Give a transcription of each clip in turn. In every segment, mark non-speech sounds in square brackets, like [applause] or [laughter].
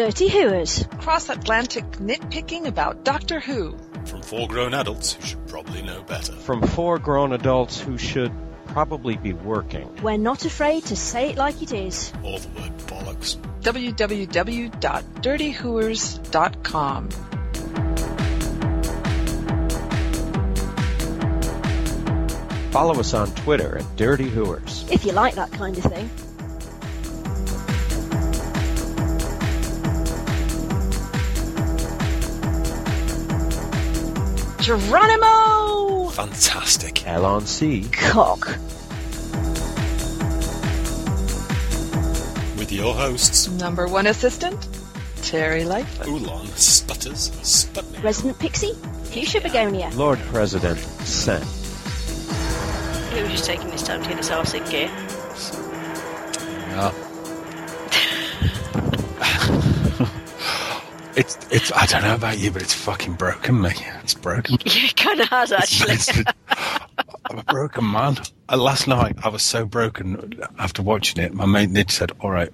Dirty Hooers. Cross Atlantic nitpicking about Doctor Who. From four grown adults who should probably know better. From four grown adults who should probably be working. We're not afraid to say it like it is. Or the word bollocks. www.dirtyhooers.com. Follow us on Twitter at Dirty Hooers. If you like that kind of thing. Geronimo! Fantastic. L on C. Cock. With your hosts, Number one assistant, Terry Lightfoot. Oolong, Sputters, Sputnik. Resident Pixie. Fuchsia Begonia. Lord President, Sen. He was just taking his time to get his arse in gear. It's it's I don't know about you, but it's fucking broken me. It's broken. [laughs] Yeah, it kind of has actually. It's- I'm a broken man. Uh, last night I was so broken after watching it. My mate Nid said, "All right,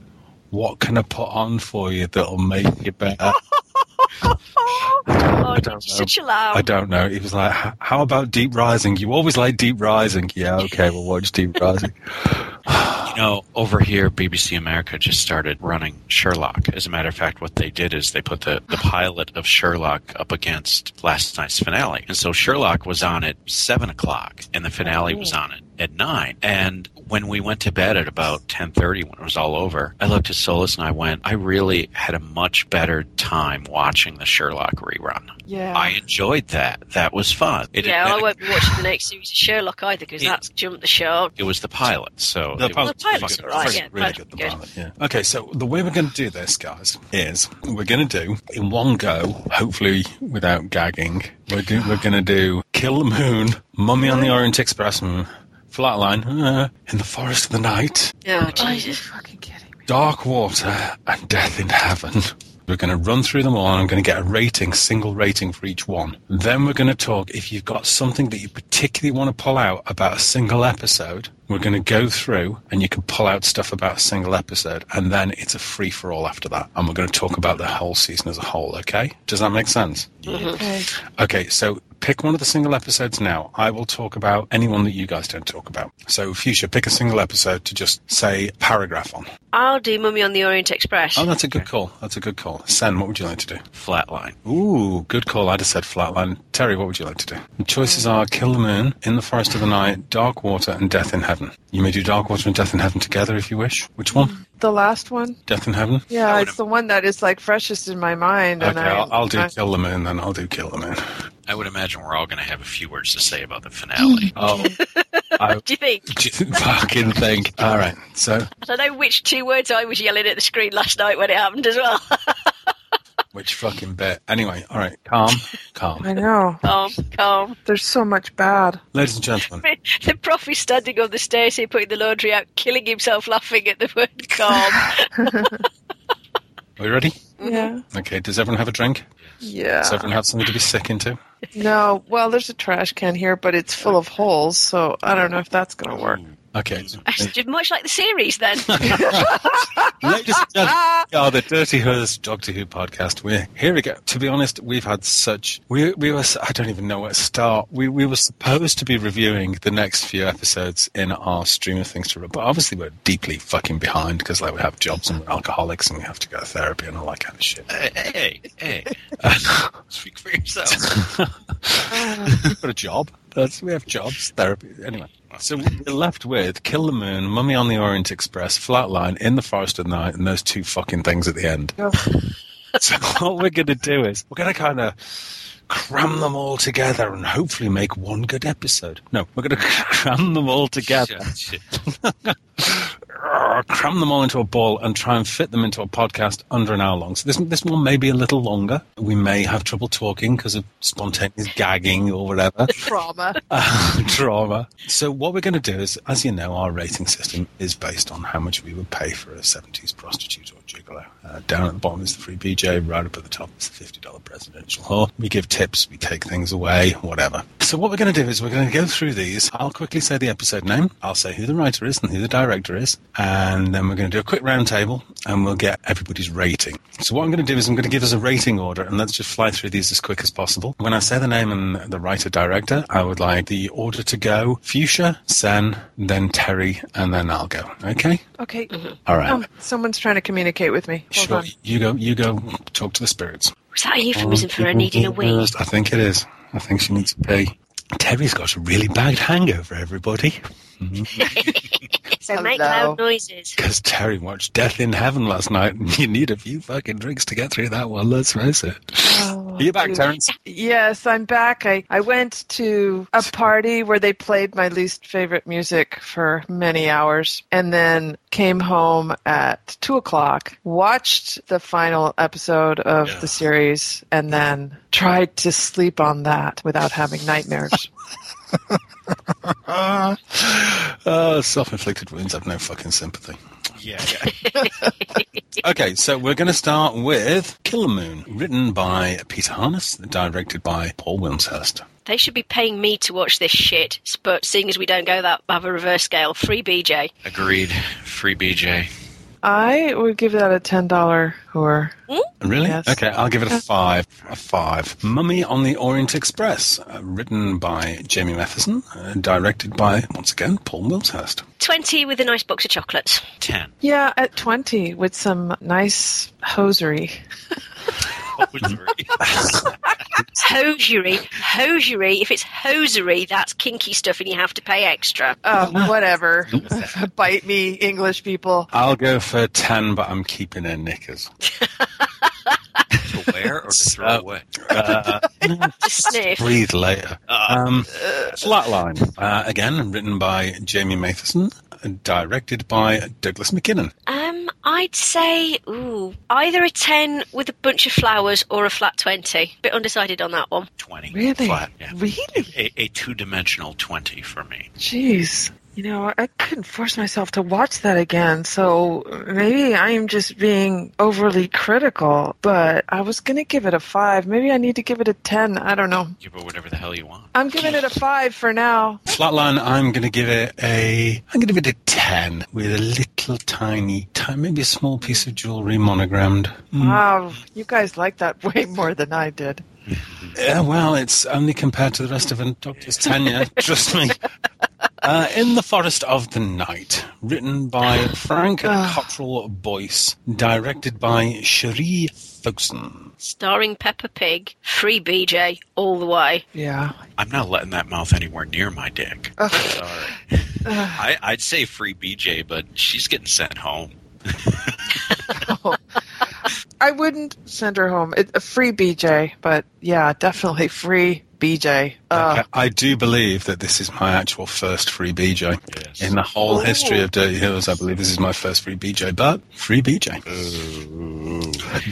what can I put on for you that'll make you better?" oh, [laughs] I don't you're know. such a lamb. I don't know. He was like, "How about Deep Rising? You always like Deep Rising." Yeah, okay, we'll watch Deep Rising. [laughs] You know, over here, BBC America just started running Sherlock. As a matter of fact, what they did is they put the, the ah. pilot of Sherlock up against last night's finale. And so Sherlock was on at 7 o'clock, and the finale was oh. on at, at 9. And when we went to bed at about 10.30, when it was all over, I looked at Solus and I went, I really had a much better time watching the Sherlock rerun. Yeah. I enjoyed that. That was fun. It, yeah, I won't be watching the next series of Sherlock either because that's jumped the shark. it was the pilot, so The pilot- was pilot's fucking all right, yeah. really good. The good. pilot, yeah. Okay, so the way we're going to do this, guys, is we're going to do in one go, hopefully without gagging. We're do, we're going to do Kill the Moon, Mummy on the Orient Express, and Flatline, uh, In the Forest of the Night, Oh, Jesus. fucking kidding me. Dark Water, and Death in Heaven. We're going to run through them all, and I'm going to get a rating, single rating for each one. Then we're going to talk if you've got something that you particularly want to pull out about a single episode. We're going to go through, and you can pull out stuff about a single episode, and then it's a free for all after that. And we're going to talk about the whole season as a whole. Okay? Does that make sense? Okay. Okay, so pick one of the single episodes now. I will talk about anyone that you guys don't talk about. So, Fuchsia, pick a single episode to just say paragraph on. I'll do Mummy on the Orient Express. Oh, that's a good call. That's a good call. Sen, what would you like to do? Flatline. Ooh, good call. I'd have said flatline. Terry, what would you like to do? The choices are Kill the Moon, In the Forest of the Night, Dark Water, and Death in Heaven. You may do Dark Water and Death in Heaven together if you wish. Which one? The last one? Death in Heaven? Yeah, it's the one that is like freshest in my mind. Okay, and I, I'll, I'll do I- Kill the Moon, then I'll do Kill the Moon. I would imagine we're all going to have a few words to say about the finale. [laughs] Oh, I [laughs] Do you think? [laughs] fucking think. All right, so I don't know which two words I was yelling at the screen last night when it happened as well. which fucking bit? Anyway, all right, calm, calm. I know. calm, calm. There's so much bad. Ladies and gentlemen, The prof is standing on the stairs here putting the laundry out, killing himself laughing at the word calm. are we ready? Yeah. Okay, does everyone have a drink? Yeah. Does everyone have something to be sick into? No, well, there's a trash can here, but it's full of holes, so I don't know if that's going to work. Okay. [laughs] Much like the series then. Ladies and gentlemen, oh, the Dirty Hooers Doctor Who podcast. We're here we go. To be honest, we've had such we we were I don't even know where to start. We we were supposed to be reviewing the next few episodes in our stream of things to run, but obviously we're deeply fucking behind because like we have jobs and we're alcoholics and we have to go to therapy and all that kind of shit. Hey, hey, hey. [laughs] Speak for yourself. [laughs] Got a job. That's, we have jobs, therapy. Anyway, so we're left with Kill the Moon, Mummy on the Orient Express, Flatline, In the Forest of Night, and those two fucking things at the end. [laughs] so what we're going to do is we're going to kind of cram them all together and hopefully make one good episode. No, we're going [laughs] to cram them all together Shit, shit. Cram them all into a ball and try and fit them into a podcast under an hour long. So this this one may be a little longer. We may have trouble talking because of spontaneous gagging or whatever [laughs] Trauma. [laughs] uh, trauma. So what we're going to do is, as you know, our rating system is based on how much we would pay for a 70s prostitute or gigolo. Uh, down at the bottom is the free BJ, right up at the top is the $50 presidential whore. We give tips, we take things away, whatever. So what we're going to do is we're going to go through these. I'll quickly say the episode name. I'll say who the writer is and who the director is. And then we're going to do a quick roundtable and we'll get everybody's rating. So what I'm going to do is I'm going to give us a rating order, and let's just fly through these as quick as possible. When I say the name and the writer director, I would like the order to go: Fuchsia, Sen, then Terry, and then I'll go. Okay. Okay. Mm-hmm. All right. Oh, someone's trying to communicate with me. Hold sure. on. You go. You go. Talk to the spirits. Was that a euphemism for her needing a wee? I think it is. I think she needs to pee. Terry's got a really bad hangover, everybody. Mm-hmm. [laughs] So make loud noises. Because Terry watched Death in Heaven last night, and you need a few fucking drinks to get through that one. Let's face it. Oh, Are you back, dude. Terrence? Yes, I'm back. I, I went to a party where they played my least favorite music for many hours and then came home at 2 o'clock, watched the final episode of Yeah. the series, and then tried to sleep on that without having nightmares. [laughs] Uh, self-inflicted wounds have no fucking sympathy. Yeah. [laughs] Okay, so we're going to start with Kill the Moon, written by Peter Harness, directed by Paul Wilmshurst. They should be paying me to watch this shit, but seeing as we don't go that have a reverse scale, free BJ. Agreed. Free BJ. I would give that a $10 whore. Really? Yes. Okay, I'll give it a five. A five. Mummy on the Orient Express, uh, written by Jamie Mathieson, uh, directed by, once again, Paul Wilmshurst. 20 with a nice box of chocolates. Ten. Yeah, at 20 with some nice hosiery. [laughs] Hosiery. Hosiery. If it's hosiery, that's kinky stuff and you have to pay extra. Oh, [laughs] whatever. [laughs] Bite me, English people. I'll go for ten, but I'm keeping her knickers. To wear or to throw Uh, away? Uh, sniff. breathe later. Um, Flatline, uh, again, written by Jamie Mathieson, uh, directed by Douglas Mackinnon. Um, I'd say, ooh, either a 10 with a bunch of flowers or a flat 20. Bit undecided on that one. Twenty. Really? Flat. Yeah. Really? A, a two-dimensional twenty for me. Jeez. You know, I couldn't force myself to watch that again, so maybe I'm just being overly critical, but I was going to give it a 5. Maybe I need to give it a 10. I don't know. Give it whatever the hell you want. I'm giving it a 5 for now. Flatline, I'm going to give it a, I'm going to give it a 10 with a little tiny, ti- maybe a small piece of jewelry monogrammed. Hmm. Wow, you guys like that way more than I did. Yeah, well, it's only compared to the rest of a Doctor's tenure, [laughs] trust me. Uh, in the Forest of the Night, written by Frank Cottrell Boyce, directed by Sheree Folkson. Starring Peppa Pig. Free BJ all the way. Yeah. I'm not letting that mouth anywhere near my dick. Sorry. I, I'd say free BJ, but she's getting sent home. [laughs] I wouldn't send her home. It, a free BJ, but yeah, definitely free BJ. Uh, Okay, I do believe that this is my actual first free BJ. Yes. In the whole history of Dirty Hooers, I believe this is my first free BJ, but free BJ.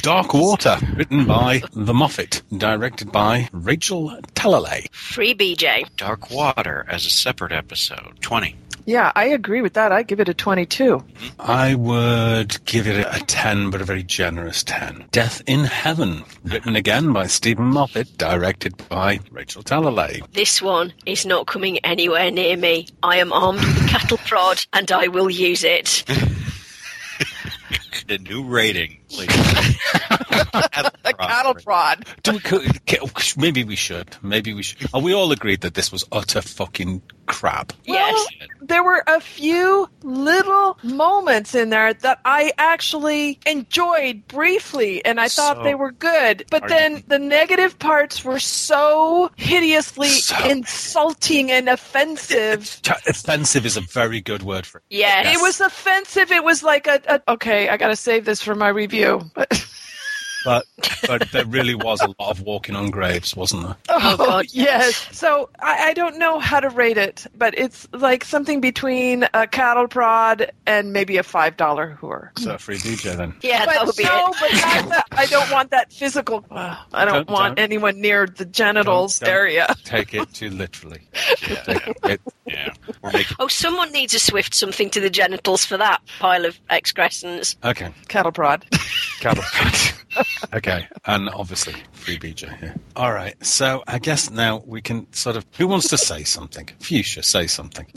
Dark Water, written by The Moffat, directed by Rachel Talalay. Free BJ. Dark Water as a separate episode. Twenty. Yeah, I agree with that. I give it a 22. I would give it a 10, but a very generous 10. Death in Heaven, written again by Steven Moffat, directed by Rachel Talalay. This one is not coming anywhere near me. I am armed with a cattle prod and I will use it. [laughs] The new rating. please. [laughs] A cattle prod. Do we, maybe we should. Maybe we should. Are we all agreed that this was utter fucking crap? Yes. There were a few little moments in there that I actually enjoyed briefly, and I thought So- they were good. But then you- the negative parts were so hideously So- insulting and offensive. Ch- Offensive is a very good word for it. Yes. It was offensive. It was like a, a okay. I got to save this for my review. [laughs] But, but there really was a lot of walking on graves, wasn't there? Oh, God, yes. So I, I don't know how to rate it, but it's like something between a cattle prod and maybe a five dollar whore. So a free DJ then. Yeah, that But would be no, it. but not that, I don't want that physical. uh, I don't, Don't- want don't. anyone near the genitals Don't- don't area. [laughs] Take it too literally. Take it- Yeah. Making Oh, someone needs a swift something to the genitals for that pile of excrescence. okay. Cattle prod. [laughs] Cattle [laughs] okay, and obviously free BJ here. All right, so I guess now we can sort of. Who wants to say something? Fuchsia, say something. [laughs]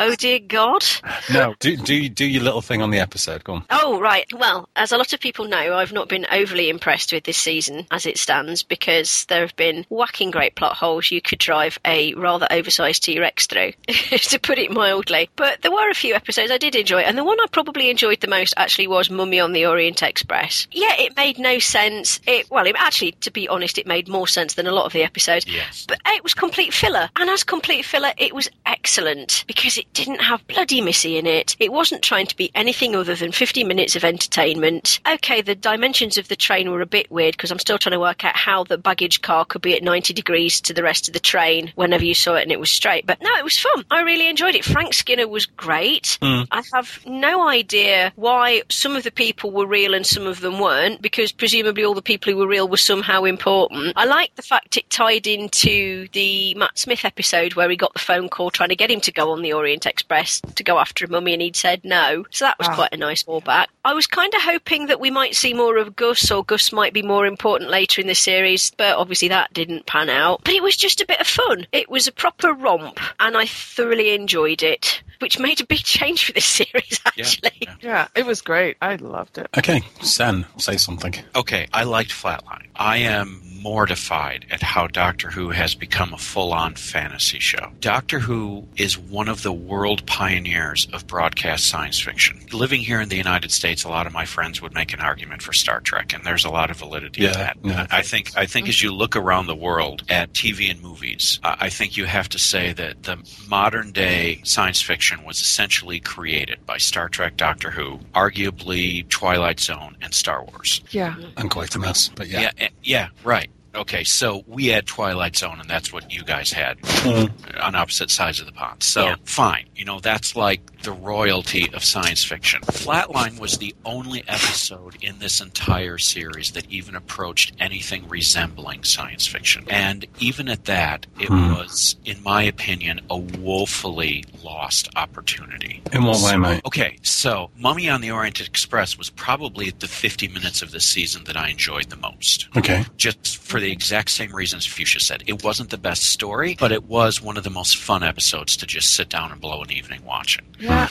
Oh dear God. No, do do do your little thing on the episode. Go on. Oh, right. Well, as a lot of people know, I've not been overly impressed with this season as it stands because there have been whacking great plot holes you could drive a rather oversized T Rex through, [laughs] to put it mildly. But there were a few episodes I did enjoy, and the one I probably enjoyed the most actually was Mummy on the Orient Express. Yeah, it made no sense. It Well, it, actually, to be honest, it made more sense than a lot of the episodes. Yes. But it was complete filler. And as complete filler, it was excellent because it didn't have bloody Missy in it. It wasn't trying to be anything other than 50 minutes of entertainment. Okay, the dimensions of the train were a bit weird because I'm still trying to work out how the baggage car could be at 90 degrees to the rest of the train whenever you saw it and it was straight. But no, it was fun. I really enjoyed it. Frank Skinner was great. Hmm. I have no idea why some of the people were real and some of them weren't because presumably all the people who were real were somehow important. I like the fact it tied into the Matt Smith episode where he got the phone call trying to get him to go on the Orient Express to go after a mummy and he'd said no. So that was ah. quite a nice fallback. I was kind of hoping that we might see more of Gus or Gus might be more important later in the series, but obviously that didn't pan out. But it was just a bit of fun. It was a proper romp and I thoroughly enjoyed it, which made a big change for this [laughs] series actually. yeah. Yeah, it was great. I loved it. Okay, Sen, say something. Okay, I liked Flatline. I am mortified at how Doctor Who has become a full on fantasy show. Doctor Who is one of the world pioneers of broadcast science fiction. Living here in the United States, a lot of my friends would make an argument for Star Trek, and there's a lot of validity Yeah, to that. yeah. I think I think as you look around the world at TV and movies, uh, I think you have to say that the modern day science fiction was essentially created by Star Trek, Doctor Who, arguably Twilight Zone, and Star Wars. Yeah. And quite a mess, but yeah. Yeah, eh, yeah, right. Okay, so we had Twilight Zone, and that's what you guys had Mm. on opposite sides of the pond. So Yeah. fine, you know that's like the royalty of science fiction. Flatline was the only episode in this entire series that even approached anything resembling science fiction, and even at that, it Hmm. was, in my opinion, a woefully lost opportunity. In what way, mate? Okay, so Mummy on the Orient Express was probably the 50 minutes of the season that I enjoyed the most Okay. just for the exact same reasons Fuchsia said. It wasn't the best story, but it was one of the most fun episodes to just sit down and blow an evening watching. Yeah.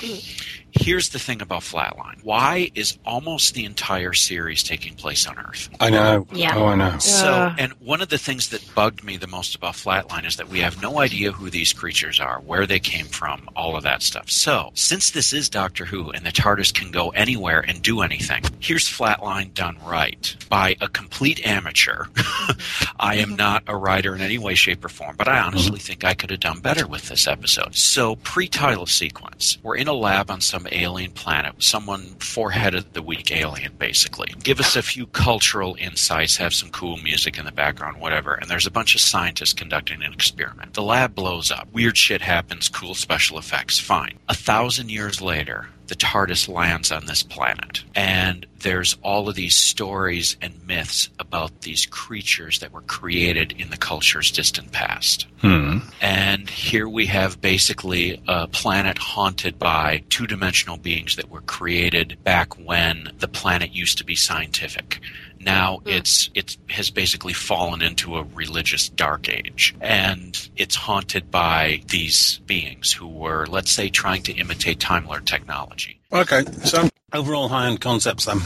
Here's the thing about Flatline. Why is almost the entire series taking place on Earth? I know. Yeah. Oh, I know. So, and one of the things that bugged me the most about Flatline is that we have no idea who these creatures are, where they came from, all of that stuff. So, since this is Doctor Who and the TARDIS can go anywhere and do anything, here's Flatline done right by a complete amateur. [laughs] I am not a writer in any way, shape, or form, but I honestly mm-hmm. think I could have done better with this episode. So, pre-title sequence, we're in a lab on some alien planet, someone forehead of the week alien, basically. Give us a few cultural insights, have some cool music in the background, whatever, and there's a bunch of scientists conducting an experiment. The lab blows up. Weird shit happens, cool special effects, fine. A thousand years later, the TARDIS lands on this planet. And there's all of these stories and myths about these creatures that were created in the culture's distant past. Hmm. And here we have basically a planet haunted by two dimensional beings that were created back when the planet used to be scientific. Now mm-hmm. it's it has basically fallen into a religious dark age, and it's haunted by these beings who were, let's say, trying to imitate Time Lord technology. Okay, so overall high-end concepts then.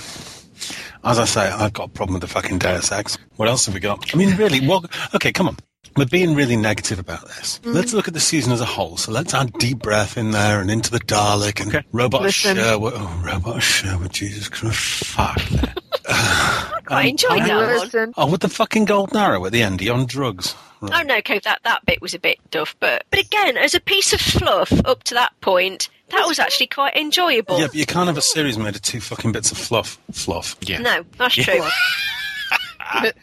As I say, I've got a problem with the fucking Deus Ex. What else have we got? I mean, really, what? Okay, come on. We're being really negative about this. Mm. Let's look at the season as a whole. So let's add deep breath in there and into the Dalek and Okay. Robot Listen. Sherwood. Oh, Robot Sherwood, Jesus Christ. Fuck [laughs] um, that. I enjoyed that one. Oh, with the fucking golden arrow at the end, he on drugs. Oh no, Cove, that, that bit was a bit duff, but but again, as a piece of fluff up to that point, that was actually quite enjoyable. Yeah, but you can't have a series made of two fucking bits of fluff. Fluff. Yeah. No, that's true. [laughs]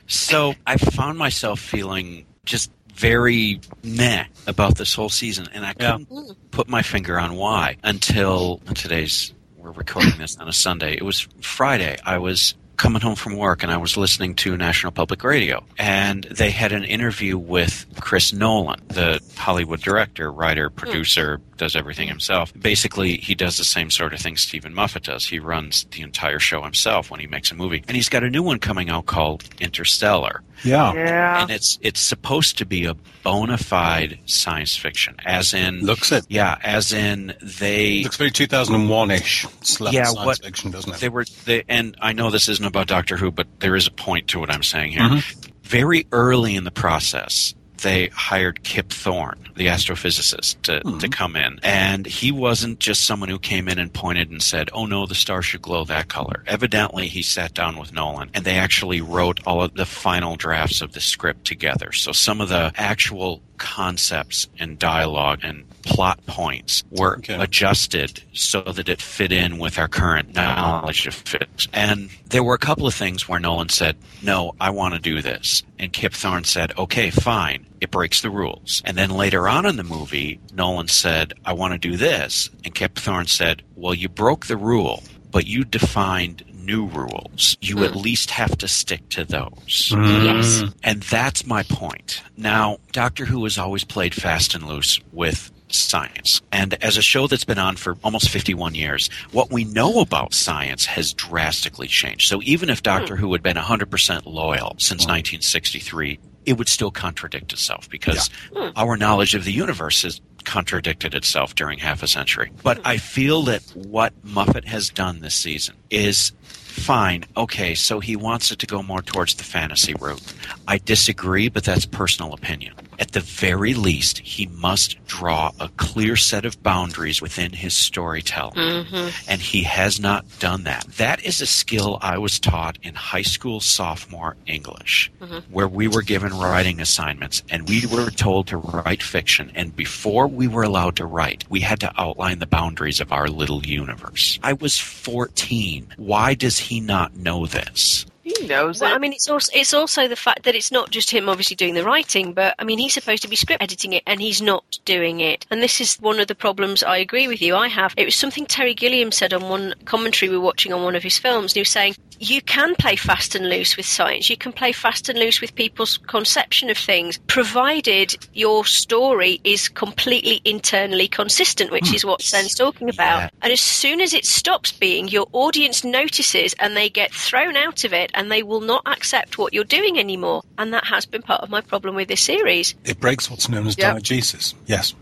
So I found myself feeling just very meh about this whole season, and I couldn't put my finger on why until today's. We're recording this on a Sunday. It was Friday. I was coming home from work and I was listening to National Public Radio, and they had an interview with Chris Nolan, the Hollywood director, writer, hmm. producer, does everything himself. Basically, he does the same sort of thing Steven Moffat does. He runs the entire show himself when he makes a movie. And he's got a new one coming out called Interstellar. Yeah. Yeah. And it's it's supposed to be a bona fide science fiction, as in Looks it. yeah, as in they Looks very 2001-ish. Yeah, science what- fiction, doesn't it? they were they, and I know this isn't about Doctor Who, but there is a point to what I'm saying here. Mm-hmm. Very early in the process, they hired Kip Thorne, the astrophysicist, to, Mm-hmm. to come in, and he wasn't just someone who came in and pointed and said, "Oh no, the star should glow that color." Evidently, he sat down with Nolan, and they actually wrote all of the final drafts of the script together. So some of the actual concepts and dialogue and plot points were Okay. adjusted so that it fit in with our current knowledge of physics. And there were a couple of things where Nolan said, No, I want to do this. And Kip Thorne said, Okay, fine. It breaks the rules. And then later on in the movie, Nolan said, I want to do this. And Kip Thorne said, Well, you broke the rule, but you defined new rules. You at hmm. least have to stick to those. Hmm. Yes. And that's my point. Now, Doctor Who has always played fast and loose with science. And as a show that's been on for almost 51 years, what we know about science has drastically changed. So even if Doctor hmm. Who had been 100% loyal since 1963, it would still contradict itself because hmm. our knowledge of the universe has contradicted itself during half a century. But I feel that what Moffat has done this season is fine. Okay, so he wants it to go more towards the fantasy route. I disagree, but that's personal opinion. At the very least, he must draw a clear set of boundaries within his storytelling. Mm-hmm. And he has not done that. That is a skill I was taught in high school sophomore English, mm-hmm. where we were given writing assignments and we were told to write fiction. And before we were allowed to write, we had to outline the boundaries of our little universe. I was 14. Why does he not know this? He knows Well, it. I mean, it's also it's also the fact that it's not just him obviously doing the writing, but I mean, he's supposed to be script editing it, and he's not doing it. And this is one of the problems. I agree with you. I have. It was something Terry Gilliam said on one commentary we were watching on one of his films. And he was saying you can play fast and loose with science. You can play fast and loose with people's conception of things, provided your story is completely internally consistent, which is what Sen's hmm. talking about. Yeah. And as soon as it stops being, your audience notices and they get thrown out of it and they will not accept what you're doing anymore. And that has been part of my problem with this series. It breaks what's known as Yep. diegesis. Yes.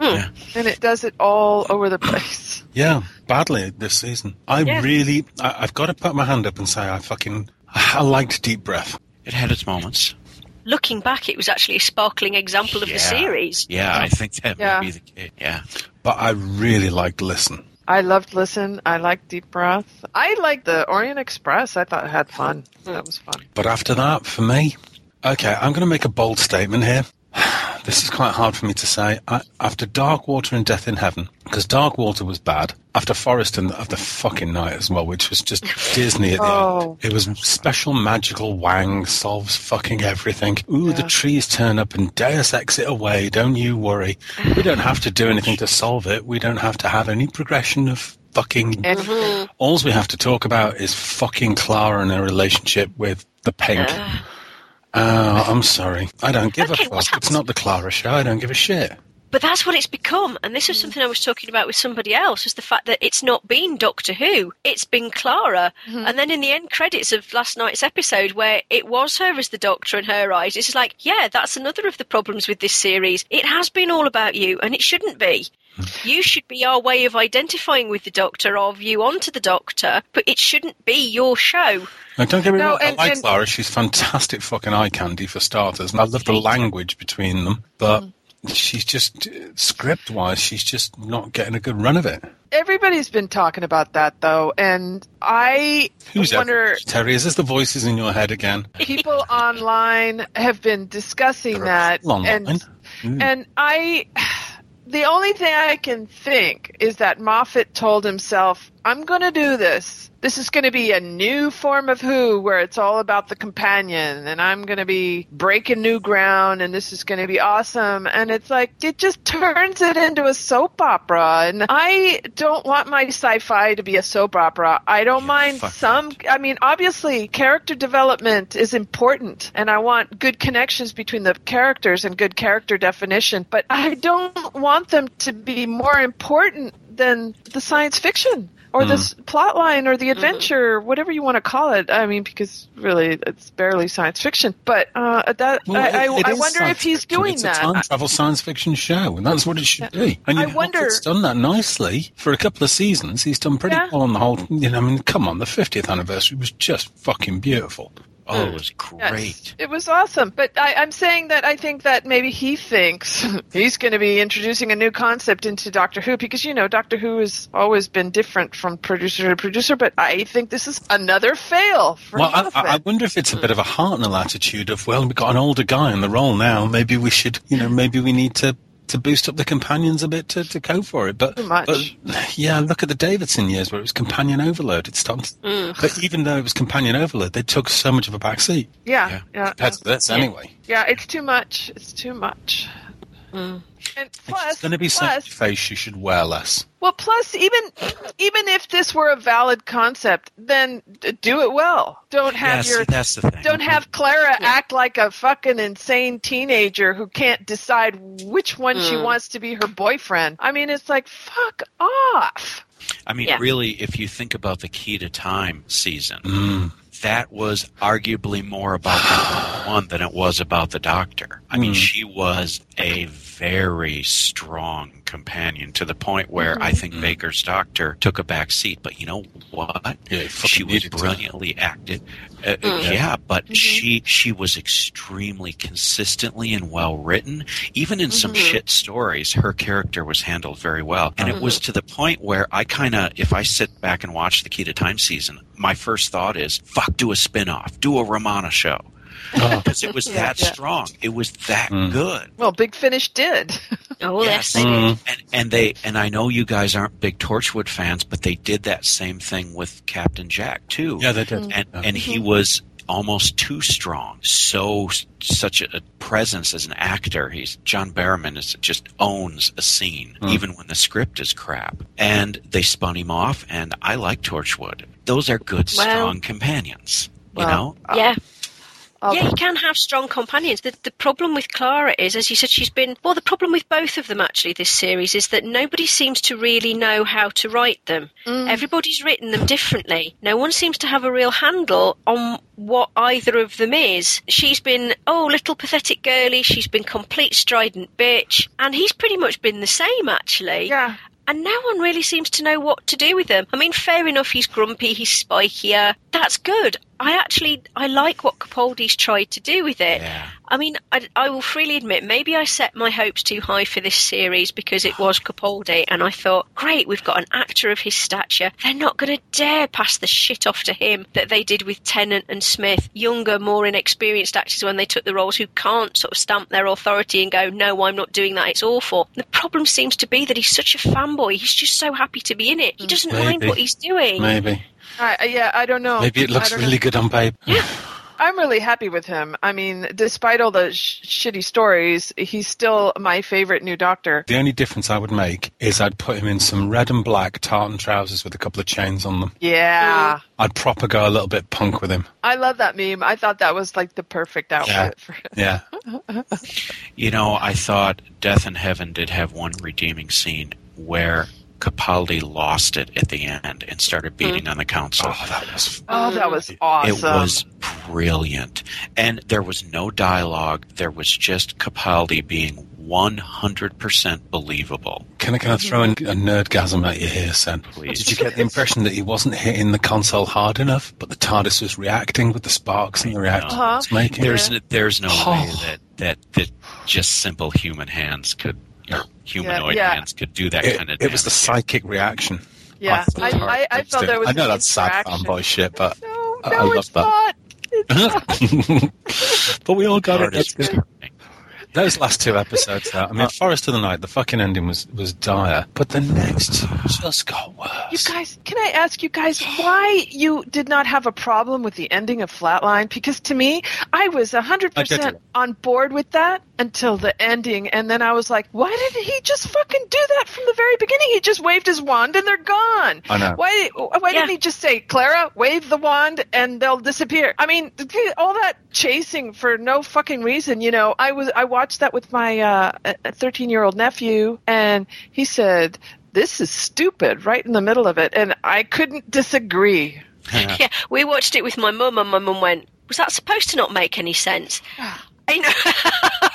Hmm. Yeah. and it does it all over the place. Yeah, badly this season. I Yeah. really, I, I've got to put my hand up and say I fucking, I liked Deep Breath. It had its moments. Looking back, it was actually a sparkling example of the series. Yeah, I think that Yeah. would be the case. Yeah. But I really liked Listen. I loved Listen. I liked Deep Breath. I liked the Orient Express. I thought it had fun. Hmm. That was fun. But after that, for me, okay, I'm going to make a bold statement here. This is quite hard for me to say. I, after Dark Water and Death in Heaven, because Dark Water was bad. After Forest and after fucking Night as well, which was just Disney at the Oh. end. It was special magical Wang solves fucking everything. Ooh, the trees turn up and Deus exit away. Don't you worry. We don't have to do anything to solve it. We don't have to have any progression of fucking And all we have to talk about is fucking Clara and her relationship with the pink. Oh, I'm sorry. I don't give Okay, a fuck. It's not the Clara show. I don't give a shit. But that's what it's become. And this is something I was talking about with somebody else, was the fact that it's not been Doctor Who, it's been Clara. Mm-hmm. And then in the end credits of last night's episode, where it was her as the Doctor and her eyes, it's like, yeah, that's another of the problems with this series. It has been all about you, and it shouldn't be. You should be our way of identifying with the Doctor, our view onto the Doctor, but it shouldn't be your show. Now, don't get me No, wrong. and- I like and- Clara. She's fantastic [laughs] fucking eye candy for starters, and I love the language between them. But she's just script wise, she's just not getting a good run of it. everybody's been talking about that though, and I Who's wonder. ever- Terry? Is this the voices in your head again? [laughs] people online have been discussing that, Online? and Mm. and I. The only thing I can think is that Moffat told himself, I'm going to do this. This is going to be a new form of Who where it's all about the companion and I'm going to be breaking new ground and this is going to be awesome. And it's like, it just turns it into a soap opera. And I don't want my sci fi to be a soap opera. I don't mind fuck some, I mean, obviously, character development is important and I want good connections between the characters and good character definition, but I don't want them to be more important than the science fiction or the s plot line or the adventure, whatever you want to call it. I mean, because really it's barely science fiction. But uh, that Well, I, I, it- it I is wonder if he's fiction. doing it's that. a time travel science fiction show, and that's what it should be. And I know, wonder- It's done that nicely for a couple of seasons. He's done pretty Yeah. well on the whole. You know, I mean, come on, the 50th anniversary was just fucking beautiful. Oh, it hmm. was Yes, great. it was awesome. But I, I'm saying that I think that maybe he thinks [laughs] he's going to be introducing a new concept into Doctor Who because, you know, Doctor Who has always been different from producer to producer, but I think this is another fail for Well, I, I I wonder if it's a bit of a Hartnell attitude of, well, we've got an older guy in the role now. Maybe we should, you know, maybe we need to to boost up the companions a bit to, to go for it. But, Too much. but yeah, look at the Davidson years where it was companion overload. It started, but even though it was companion overload, they took so much of a back seat yeah, Yeah. yeah, compared to this anyway. yeah, it's too much. It's too much. And plus, it's going to be plus, such a face you should wear less. Well, plus, even even if this were a valid concept, then do it well. Don't Yeah, have see, your that's the thing. don't have Clara act like a fucking insane teenager who can't decide which one she wants to be her boyfriend. I mean, it's like fuck off. I mean, Yeah. really, if you think about the Key to Time season, Mm. That was arguably more about the [sighs] one than it was about the Doctor. I mean, Mm. she was a very strong companion to the point where I think Baker's Doctor took a back seat. But you know what? Yeah, she was to. brilliantly acted. Uh, mm. Yeah, but mm-hmm. she she was extremely consistently and well written. Even in some mm-hmm. shit stories, her character was handled very well, and it was mm-hmm. to the point where I kind of, if I sit back and watch the Key to Time season, my first thought is, "Fuck, do a spin-off, do a Romana show." Uh, [laughs] because it was that yeah. strong, it was that mm. good. Well, Big Finish did. [laughs] Oh, yes, they Mm. did. And, and they and I know you guys aren't big Torchwood fans, but they did that same thing with Captain Jack too. Yeah, they did. and Yeah. and he mm-hmm. was almost too strong. So such a presence as an actor. He's John Barrowman is just owns a scene, mm. even when the script is crap. And they spun him off, and I like Torchwood. Those are good, Well- strong companions. You Well, know, uh, Yeah. I'll- Yeah, you can have strong companions. The, the problem with Clara is, as you said, she's been. Well, the problem with both of them, actually, this series, is that nobody seems to really know how to write them. Mm. Everybody's written them differently. No one seems to have a real handle on what either of them is. She's been, oh, little pathetic girly. She's been complete strident bitch. And he's pretty much been the same, actually yeah. and no one really seems to know what to do with him. I mean, fair enough, he's grumpy, he's spikier. That's good. I actually I like what Capaldi's tried to do with it. Yeah. I mean, I, I will freely admit, maybe I set my hopes too high for this series because it was Capaldi, and I thought, great, we've got an actor of his stature. They're not going to dare pass the shit off to him that they did with Tennant and Smith, younger, more inexperienced actors when they took the roles who can't sort of stamp their authority and go, no, I'm not doing that, it's awful. The problem seems to be that he's such a fanboy, he's just so happy to be in it. He doesn't mind what he's doing. Maybe. I, yeah, I don't know. Maybe it looks don't know. really good on paper. I'm really happy with him. I mean, despite all the sh- shitty stories, he's still my favorite new Doctor. The only difference I would make is I'd put him in some red and black tartan trousers with a couple of chains on them. Yeah. I'd proper go a little bit punk with him. I love that meme. I thought that was like the perfect outfit Yeah. for him. Yeah. You know, I thought Death in Heaven did have one redeeming scene where Capaldi lost it at the end and started beating on the console. Oh, that was. Oh, that was awesome. It was brilliant. And there was no dialogue. There was just Capaldi being 100% believable. Can I, can I throw in a nerdgasm at you here, Sen? Please. Did you get the impression that he wasn't hitting the console hard enough, but the TARDIS was reacting with the sparks and the reactions Uh-huh. making? There's n- there's no Oh. way that, that that just simple human hands could or humanoid yeah. hands could do that it, kind of it was the psychic reaction. yeah. thought I, it I, I felt there was. I know a that's sad fanboy shit, but No, I- I no, love it's that. not. [laughs] It's but we all got it. That's good. Those last two episodes, though, I mean, uh, Forest of the Night, the fucking ending was, was dire, but the next two just got worse. You guys, can I ask you guys why you did not have a problem with the ending of Flatline? Because to me, I was I 100% get on board with that until the ending. And then I was like, why did he just fucking do that from the very beginning? He just waved his wand and they're gone. I know. Why, why Yeah. didn't he just say, Clara, wave the wand and they'll disappear? I mean, all that chasing for no fucking reason, you know, I was, I watched that with my, uh, 13 year old nephew and he said, this is stupid right in the middle of it. And I couldn't disagree. Yeah, we watched it with my mum, and my mum went, "Was that supposed to not make any sense?" [sighs] I know. [laughs]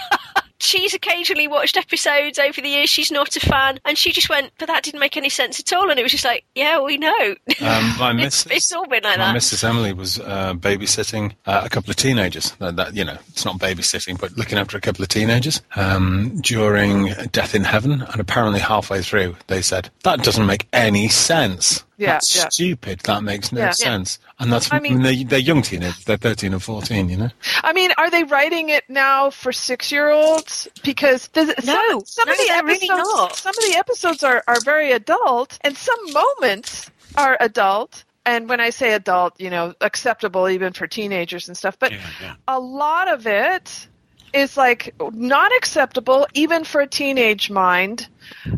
She's occasionally watched episodes over the years. She's not a fan, and she just went, "But that didn't make any sense at all." And it was just like, "Yeah, we know." Um, [laughs] my missus, it's all been like that. my that. Mrs. Emily was uh, babysitting uh, a couple of teenagers. That, that you know, it's not babysitting, but looking after a couple of teenagers um, during Death in Heaven, and apparently halfway through, they said that doesn't make any sense. Yeah, that's yeah. stupid. That makes no Yeah. sense. And that's I I mean- mean, they're, they're young teenagers. They're thirteen and fourteen. You know. I mean, are they writing it now for six-year-olds? Because the, No, some, some of the they're really episodes, some of the episodes are, are very adult, and some moments are adult. And when I say adult, you know, acceptable even for teenagers and stuff. But Yeah, yeah. a lot of it is like not acceptable even for a teenage mind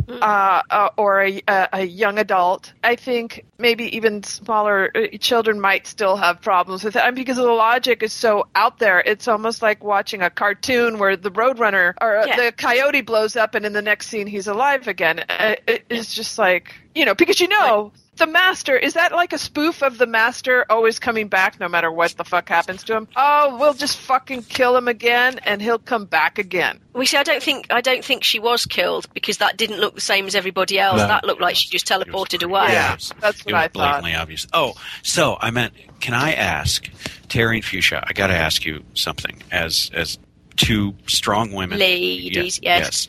uh, uh, or a, a, young adult. I think maybe even smaller uh, children might still have problems with it and because the logic is so out there. It's almost like watching a cartoon where the roadrunner or uh, Yeah. the coyote blows up and in the next scene he's alive again. Uh, it- it's just like, you know, because you know. The master is that like a spoof of the master always coming back no matter what the fuck happens to him? Oh, we'll just fucking kill him again and he'll come back again. We see. I don't think. I don't think she was killed because that didn't look the same as everybody else. No. That looked like she just teleported away. Yeah. that's what it was I thought. blatantly obvious. Oh, so I meant, can I ask Terry and Fuchsia? I got to ask you something as as two strong women, Ladies, yes.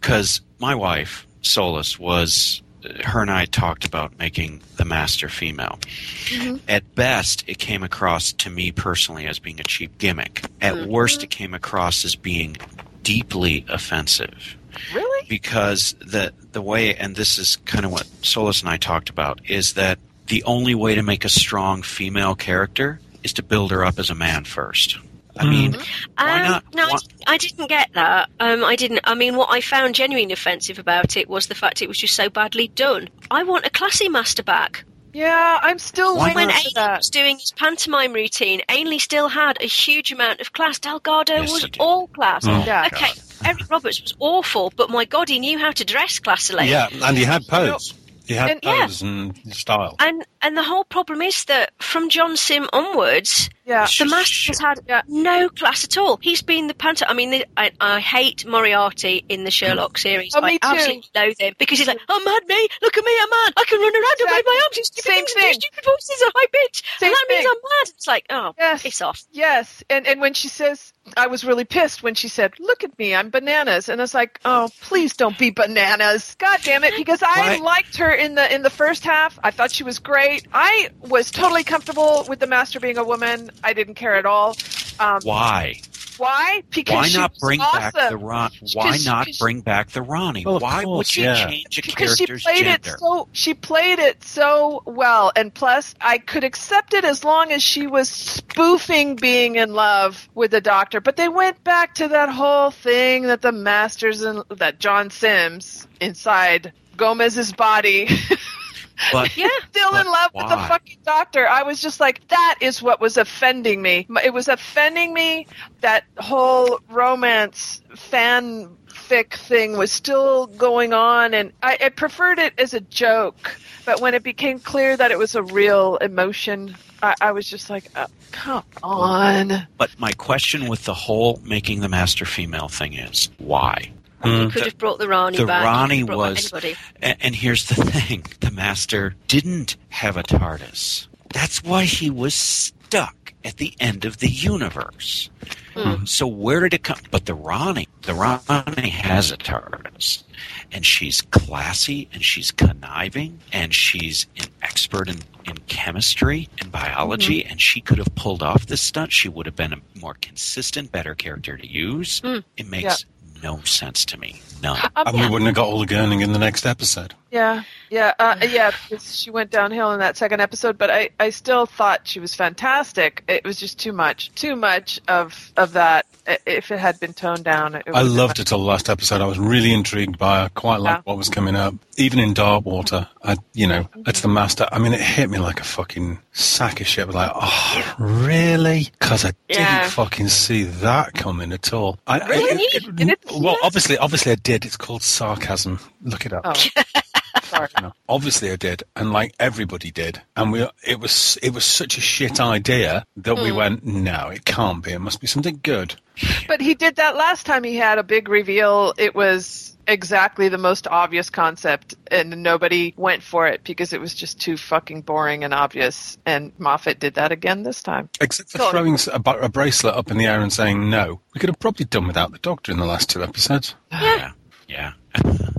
Because my wife Solus was, her and I talked about making the master female. Mm-hmm. At best, it came across to me personally as being a cheap gimmick. At Mm-hmm. worst, it came across as being deeply offensive Really? because the the way and this is kind of what Solus and I talked about is that the only way to make a strong female character is to build her up as a man first. I mean, why Um, not? No, I didn't- I didn't get that. Um, I didn't. I mean, what I found genuinely offensive about it was the fact it was just so badly done. I want a classy master back. Yeah, I'm still Why waiting When not? Ainley that. was doing his pantomime routine, Ainley still had a huge amount of class. Delgado Yes, was all class. Oh, Yeah. okay, Eric Roberts was awful, but my God, he knew how to dress classily. Yeah, and he had pose. He had And- yeah. pose and style. And and the whole problem is that from John Simm onwards, Yeah. the master has had Yeah. no class at all. He's been the panto. I mean, the, I, I hate Moriarty in the Sherlock mm. series. Oh, me I too. absolutely loathe him because he's like, "I'm oh, mad, me. Look at me, I'm mad. I can run around and wave my arms and stupid Same things and do thing. stupid voices at high pitch, Same and that means. I'm mad." It's like, oh, Yes. piss off. Yes, and and when she says, I was really pissed when she said, "Look at me, I'm bananas," and I was like, oh, please don't be bananas, god damn it, because I Why- liked her in the in the first half. I thought she was great. I was totally comfortable with the master being a woman. I didn't care at all. Um, why? why? Because Why not bring awesome. back the Ron? Why 'Cause- not 'cause- bring back the Rani? Well, of why would course, you yeah. change a character? because she played gender? it so she played it so well and plus i could accept it as long as she was spoofing being in love with the doctor but they went back to that whole thing that the masters and that john simm's inside gomez's body [laughs] but [laughs] Yeah. still in But love with the fucking doctor. I was just like, that is what was offending me. It was offending me that whole romance fanfic thing was still going on, and I, I preferred it as a joke. But when it became clear that it was a real emotion, I, I was just like, oh, come on. but my question with the whole making the master female thing is why? You mm. could have brought the Rani the back. You Rani could have brought back was, and, and here's the [laughs] thing: the Master didn't have a TARDIS. That's why he was stuck at the end of the universe. Hmm. Mm-hmm. So where did it come? But the Rani, the Rani has a TARDIS, and she's classy, and she's conniving, and she's an expert in, in chemistry and biology, mm-hmm. and she could have pulled off this stunt. She would have been a more consistent, better character to use. Hmm. It makes no sense to me. None. Um, And we wouldn't have got all the gurning in the next episode. Yeah, yeah, uh, [laughs] yeah. Because she went downhill in that second episode, but I, I still thought she was fantastic. It was just too much, too much of of that. If it had been toned down, it I loved it till the last episode. I was really intrigued by her, quite like Yeah. what was coming up. Even in Darkwater, I, you know, it's the master. I mean, it hit me like a fucking sack of shit. Like, oh, really? Because I Yeah. didn't fucking see that coming at all. I, Really? it- You well, obviously, obviously, I did. It's called sarcasm. Look it up. Oh, [laughs] [laughs] sorry. You obviously I did, and like everybody did, and we it was it was such a shit idea that Hmm. we went, no, it can't be. It must be something good. But he did that last time. He had a big reveal. It was exactly the most obvious concept, and nobody went for it because it was just too fucking boring and obvious. And Moffat did that again this time. Except for Go on. throwing s- a, bu- a bracelet up in the air and saying no, we could have probably done without the Doctor in the last two episodes. [sighs] Yeah. Yeah.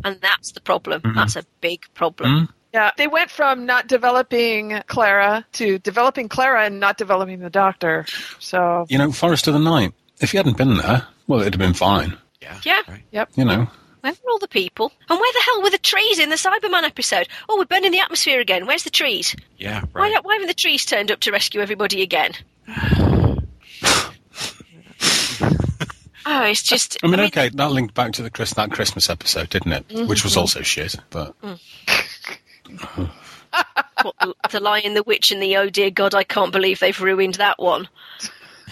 And that's the problem. Mm-hmm. That's a big problem. Yeah, they went from not developing Clara to developing Clara and not developing the Doctor. So You know, Forest of the Night. If he hadn't been there, well, it'd have been fine. Yeah. Yeah. Right. You know, Where were all the people? And where the hell were the trees in the Cyberman episode? Oh, we're burning the atmosphere again. Where's the trees? Yeah. Why, Right. don't, why haven't the trees turned up to rescue everybody again? [sighs] [sighs] [sighs] oh, it's just. I mean, okay, that linked back to the Chris that Christmas episode, didn't it? Mm-hmm. Which was also shit, but [laughs] what, the, the Lion, the Witch, and the Oh dear God, I can't believe they've ruined that one. [sighs]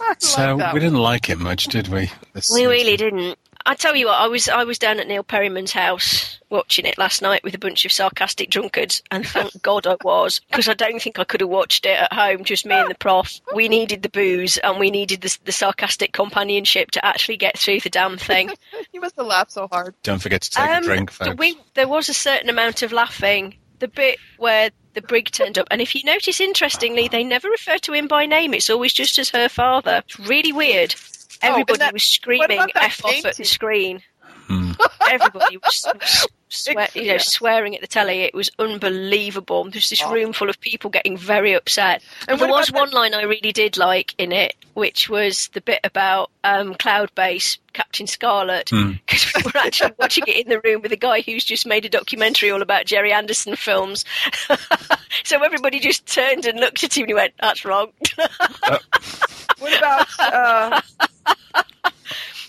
I like so that we one. didn't like it much, did we? This We season? really didn't. I tell you what, I was I was down at Neil Perryman's house watching it last night with a bunch of sarcastic drunkards, and thank [laughs] God I was because I don't think I could have watched it at home, just me and the prof. We needed the booze and we needed the, the sarcastic companionship to actually get through the damn thing. [laughs] You must have laughed so hard. Don't forget to take Um, a drink, folks. we, there was a certain amount of laughing. The bit where the brig turned up, and if you notice, interestingly, they never refer to him by name. It's always just as her father. It's really weird. [laughs] Everybody and that- was screaming "f off" at the screen. Hmm. Everybody was, was [laughs] swear, you know, swearing at the telly. It was unbelievable. There's this Oh. room full of people getting very upset. And And there was about one line I really did like in it, which was the bit about um, Cloud Base, Captain Scarlet, Hmm. because we were actually [laughs] watching it in the room with a guy who's just made a documentary all about Gerry Anderson films. so everybody just turned and looked at him and he went, "That's wrong." What about uh,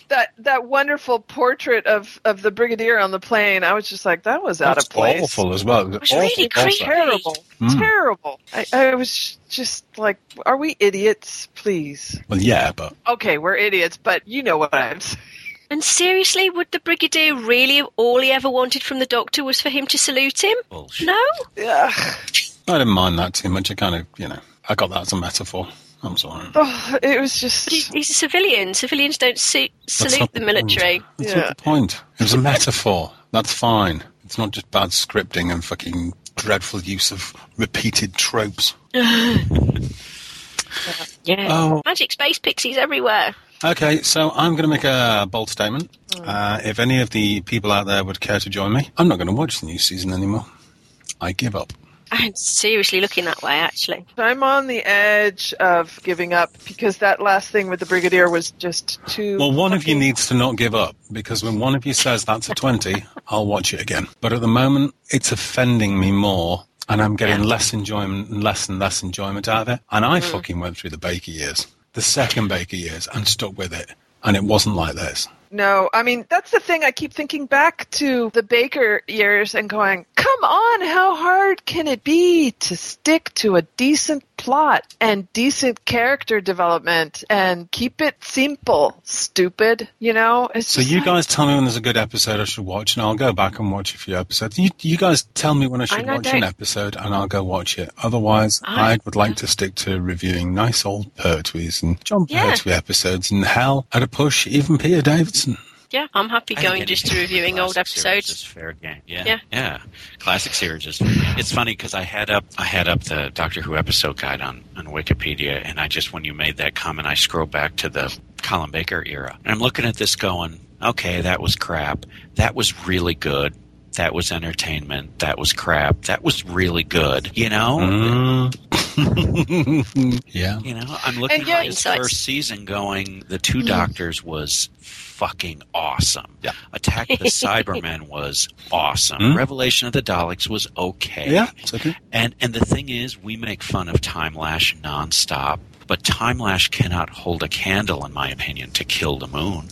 that that wonderful portrait of, of the brigadier on the plane? I was just like, that was out That's of place. awful as well. was awful, really awful. creepy. Terrible, Mm. terrible. I, I was just like, are we idiots? Please. Well, yeah, but Okay, we're idiots, but you know what I'm saying. and seriously, would the Brigadier really all he ever wanted from the Doctor was for him to salute him? Bullshit. No. Ugh. I didn't mind that too much. I kind of, you know, I got that as a metaphor. I'm sorry. Oh, it was just. But he, he's a civilian. Civilians don't su- salute not the point. military. That's Yeah. not the point. It was a metaphor. That's fine. It's not just bad scripting and fucking dreadful use of repeated tropes. [laughs] Yeah. Oh. Magic space pixies everywhere. Okay, so I'm going to make a bold statement. Uh, if any of the people out there would care to join me, I'm not going to watch the new season anymore. I give up. I'm seriously looking that way, actually. I'm on the edge of giving up because that last thing with the brigadier was just too. Well, one of you needs to not give up because when one of you says that's a 20, [laughs] I'll watch it again. But at the moment, it's offending me more and I'm getting less enjoyment and less and less enjoyment out of it. And I mm. fucking went through the Baker years, the second Baker years, and stuck with it. And it wasn't like this. No, I mean that's the thing. I keep thinking back to the Baker years and going, "Come on, how hard can it be to stick to a decent plot and decent character development and keep it simple, stupid?" You know. It's So you like- guys tell me when there's a good episode I should watch, and I'll go back and watch a few episodes. You, you guys tell me when I should watch an episode, and I'll go watch it. Otherwise, I- I would like to stick to reviewing nice old Pertwees and John Yeah. Pertwee episodes, and hell, at a push, even Peter Davidson. Yeah, I'm happy I going just to reviewing old classic series episodes. is fair game. Yeah, Yeah. yeah. Classic series is. It's funny because I had up I had up the Doctor Who episode guide on on Wikipedia, and I just when you made that comment, I scrolled back to the Colin Baker era, and I'm looking at this going, okay, that was crap. That was really good. That was entertainment. That was crap. That was really good. You know. Mm. [laughs] yeah. You know, I'm looking at his Insights. first season going, The Two Doctors was fucking awesome. Yeah. Attack of the [laughs] Cybermen was awesome. Mm. Revelation of the Daleks was okay. Yeah. It's okay. And and the thing is, we make fun of Timelash nonstop, but Timelash cannot hold a candle, in my opinion, to Kill the Moon.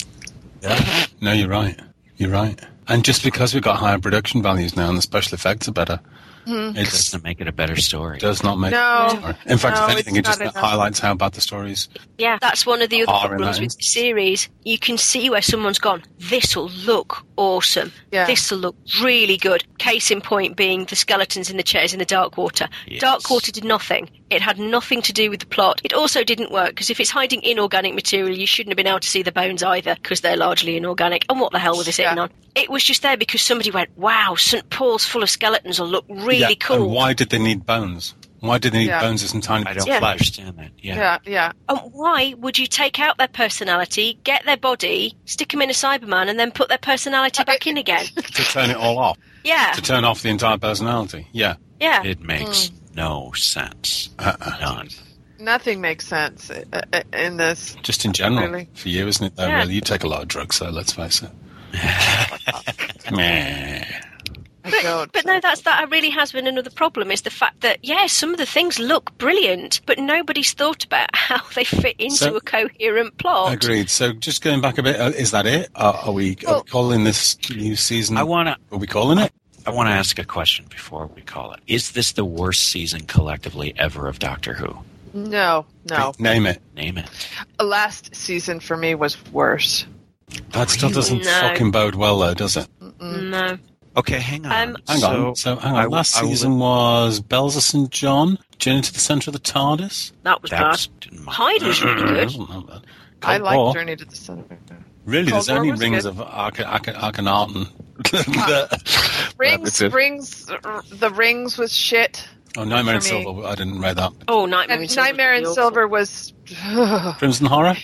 Yeah. No, you're right. You're right. And just because we've got higher production values now and the special effects are better, It it doesn't make it a better story. does not make No. it better. In fact, No, if anything, it just enough. highlights how bad the story is. Yeah, that's one of the other problems with the series. You can see where someone's gone, this'll look awesome. Yeah. This'll look really good. Case in point being the skeletons in the chairs in the Dark Water. Yes. Dark Water did nothing. It had nothing to do with the plot. It also didn't work because if it's hiding inorganic material, you shouldn't have been able to see the bones either because they're largely inorganic. And what the hell were they sitting Yeah. on? It was just there because somebody went, wow, St. Paul's full of skeletons will look really yeah. cool. And why did they need bones? Why did they need Yeah. bones as some tiny I bits don't of flesh? understand that. Yeah. Yeah, yeah. And why would you take out their personality, get their body, stick them in a Cyberman, and then put their personality back in again? To turn it all off. Yeah, To turn off the entire personality. Yeah. yeah. It makes Hmm. No sense. Uh-uh. None. Nothing makes sense uh, uh, in this. Just in general. Really? For you, isn't it? Though, Yeah. really, you take a lot of drugs, so let's face it. [laughs] Meh. I But, don't. but no, that's that really has been another problem is the fact that yeah, some of the things look brilliant, but nobody's thought about [laughs] how they fit into So- a coherent plot. Agreed. So, just going back a bit, uh, is that it? Uh, are we are we calling this new season? I wanna Are we calling it? I want to ask a question before we call it. Is this the worst season collectively ever of Doctor Who? no, no. Name it. Name it. Last season for me was worse. That still doesn't No. fucking bode well, though, does it? No, Okay, hang on. Um, Hang so, on. So, hang on. I- Last I will- season was Bells of St. John, Journey to the Centre of the TARDIS. that was that bad. was. Hide [clears throat] was really good. Wasn't that bad? I like War. Journey to the Center. Really, Cold there's War only rings good. of Arca- Arca- Arcanarton. [laughs] that- Rings, rings, r- the rings was shit. Oh, Nightmare in For me. Silver. I didn't read that. Oh, Nightmare And in Silver. Nightmare in was awful. Silver was. oh, [sighs] Crimson Horror.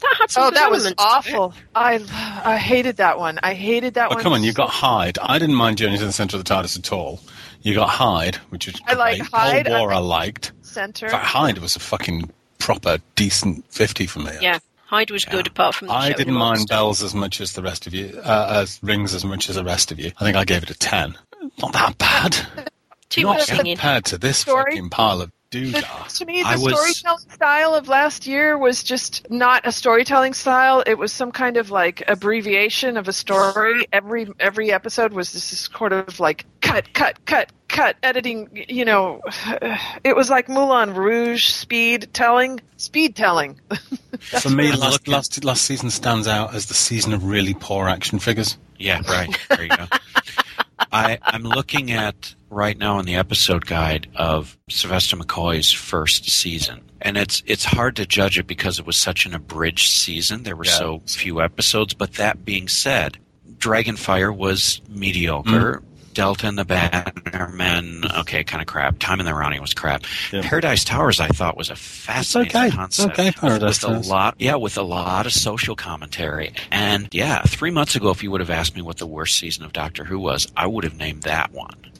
That had some good that was elements to it. awful. I I hated that one. I hated that Oh, one. come on, you got Hide. I didn't mind Journey to the Centre of the TARDIS at all. You got Hide, which is I like great. Hide, Cold War I I, liked. center. In fact, Hide was a fucking proper, decent 50 for me. Yeah, Hide was good apart from the I show didn't mind monster. Bells as much as the rest of you, uh, as Rings as much as the rest of you. I think I gave it a 10. Not that bad. [laughs] Too Not much compared to this Story? fucking pile of The- doodah. to me, the I was- storytelling style of last year was just not a storytelling style. It was some kind of like abbreviation of a story. Every every episode was this sort of like cut, cut, cut, cut, editing. You know, [sighs] it was like Moulin Rouge speed telling, speed telling. [laughs] For me, last, last, last season stands out as the season of really poor action figures. Yeah, right. There you go. [laughs] I, I'm looking at right now in the episode guide of Sylvester McCoy's first season, and it's it's hard to judge it because it was such an abridged season. There were Yeah. so few episodes. But that being said, Dragonfire was mediocre. Mm. Delta and the Bannermen, okay, kind of crap. Time and the Rani was crap. Yeah. Paradise Towers, I thought, was a fascinating okay. Concept. okay, Paradise with Towers. a lot, yeah, with a lot of social commentary. And yeah, three months ago, if you would have asked me what the worst season of Doctor Who was, I would have named that one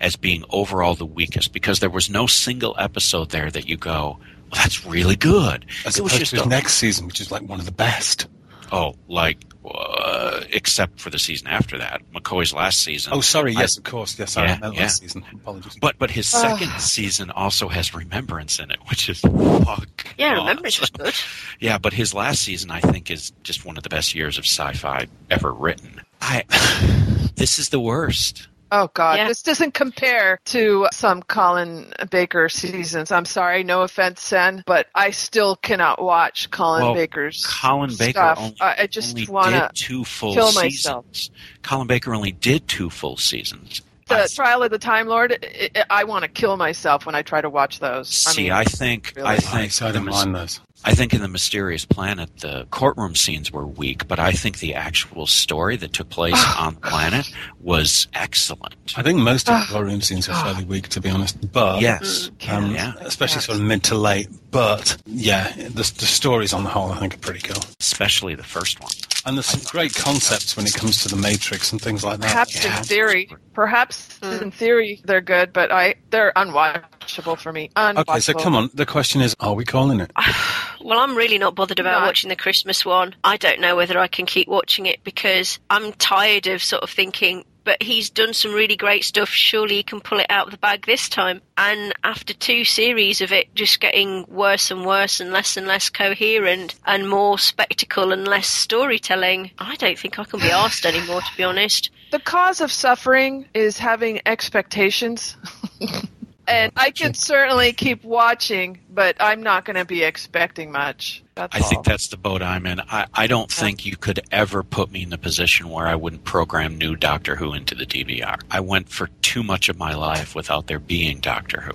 as being overall the weakest because there was no single episode there that you go, well, that's really good. As it was just to a- next season, which is like one of the best. Oh, like uh, except for the season after that, McCoy's last season. Oh, sorry. I- Yes, of course. Yes, sorry. Yeah, I meant yeah. last season. Apologies. But but his second season also has Remembrance in it, which is fuck. Yeah, off. Remembrance was good. Yeah, but his last season, I think, is just one of the best years of sci-fi ever written. I, [sighs] this is the worst. Oh God, Yeah. this doesn't compare to some Colin Baker seasons. I'm sorry, no offense, Sen, but I still cannot watch Colin Well, Baker's Colin Baker stuff. only, I, I just only want to. did two full kill seasons. myself. Colin Baker only did two full seasons. The I- Trial of the Time Lord. I, I want to kill myself when I try to watch those. see, I mean, I think, really. I think I don't there was- mind those. I think in the Mysterious Planet, the courtroom scenes were weak, but I think the actual story that took place ah. on the planet was excellent. I think most of the ah. courtroom scenes are fairly weak, to be honest. But Yes. Mm, mm, um, Yeah. especially sort of mid to late. But yeah, the, the stories on the whole, I think, are pretty cool. Especially the first one. And there's some great concepts when it comes to the Matrix and things like that. Perhaps Yeah. in theory, perhaps in theory they're good, but I they're unwatchable for me. Unwatchable. Okay, so come on. The question is, are we calling it? [sighs] Well, I'm really not bothered about Not- watching the Christmas one. I don't know whether I can keep watching it because I'm tired of sort of thinking, but he's done some really great stuff. Surely he can pull it out of the bag this time. And after two series of it just getting worse and worse and less and less coherent and more spectacle and less storytelling, I don't think I can be asked [laughs] anymore, to be honest. The cause of suffering is having expectations. [laughs] and I can certainly keep watching, but I'm not going to be expecting much. That's I all. think that's the boat I'm in. I, I don't think you could ever put me in the position where I wouldn't program new Doctor Who into the DVR. I went for too much of my life without there being Doctor Who.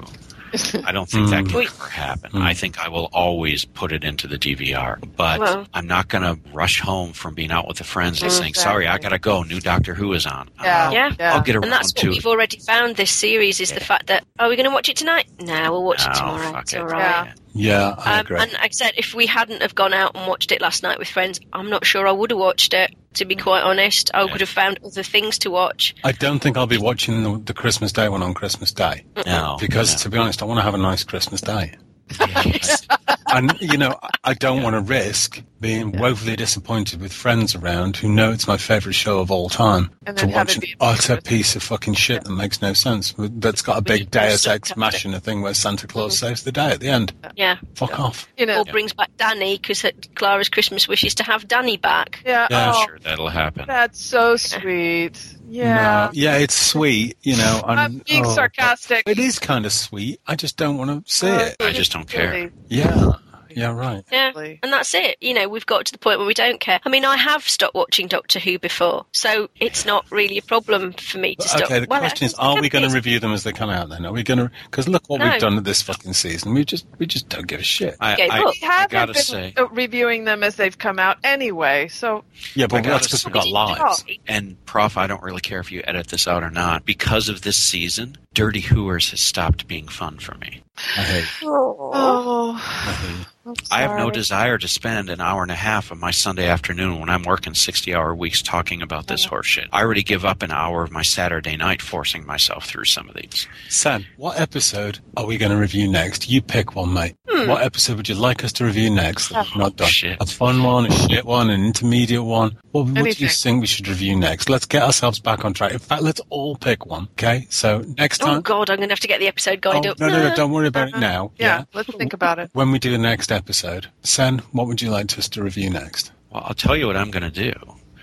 I don't think that mm. can Wait. ever happen. Mm. I think I will always put it into the DVR, but Well- I'm not going to rush home from being out with the friends and saying, "Sorry, I got to go. New Doctor Who is on." Yeah. I'll, Yeah. Yeah. I'll get around And that's what to we've it. already found this series is the fact that, are we going to watch it tonight? No, we'll watch it tomorrow. fuck It's it. all right. Yeah. Yeah, I Um, agree. and like I said, if we hadn't have gone out and watched it last night with friends, I'm not sure I would have watched it. To be quite honest, I would have found other things to watch. I don't think I'll be watching the, the Christmas Day one on Christmas Day. No, Because, no. to be honest, I want to have a nice Christmas Day. [laughs] Yes. and you know, I don't want to risk being woefully disappointed with friends around who know it's my favourite show of all time And to watch an utter piece of fucking shit that makes no sense. That's got a big Deus also Ex have to- Machina thing where Santa Claus saves the day at the end. Yeah. Fuck off. you know, Or brings back Danny because Clara's Christmas wish is to have Danny back. yeah, Yeah, oh, sure, that'll happen. that's so sweet. Yeah. No, yeah, it's sweet, you know. I'm, I'm being oh, sarcastic. It is kind of sweet. I just don't want to see Uh, it. I just don't care. Yeah, yeah, right. Yeah. And that's it. You know, we've got to the point where we don't care. I mean, I have stopped watching Doctor Who before, so it's not really a problem for me to stop. Okay, the Well, question is, are we going to review them as they come out? Then are we going to? Because look what No. we've done this fucking season. We just we just don't give a shit. I, Okay, I, look, We I haven't gotta been say, reviewing them as they've come out anyway, so Yeah, but that's because we've got say- lives. and Prof, I don't really care if you edit this out or not. Because of this season, Dirty Hooers has stopped being fun for me. I hate. oh, I hate. I'm have no desire to spend an hour and a half of my Sunday afternoon when I'm working 60 hour weeks talking about this uh-huh. horseshit. I already give up an hour of my Saturday night forcing myself through some of these. Sam, what episode are we going to review next? You pick one, mate. Hmm. What episode would you like us to review next that we've not done? shit. A fun one, a shit one, an intermediate one. What, what do you think we should review next? Let's get ourselves back on track. In fact, let's all pick one. Okay, so next time. Oh. God, I'm going to have to get the episode Oh, guide up. no, no, no! Don't worry about it now. yeah, let's think about it. When we do the next episode, Sen, what would you like us to review next? Well, I'll tell you what I'm going to do.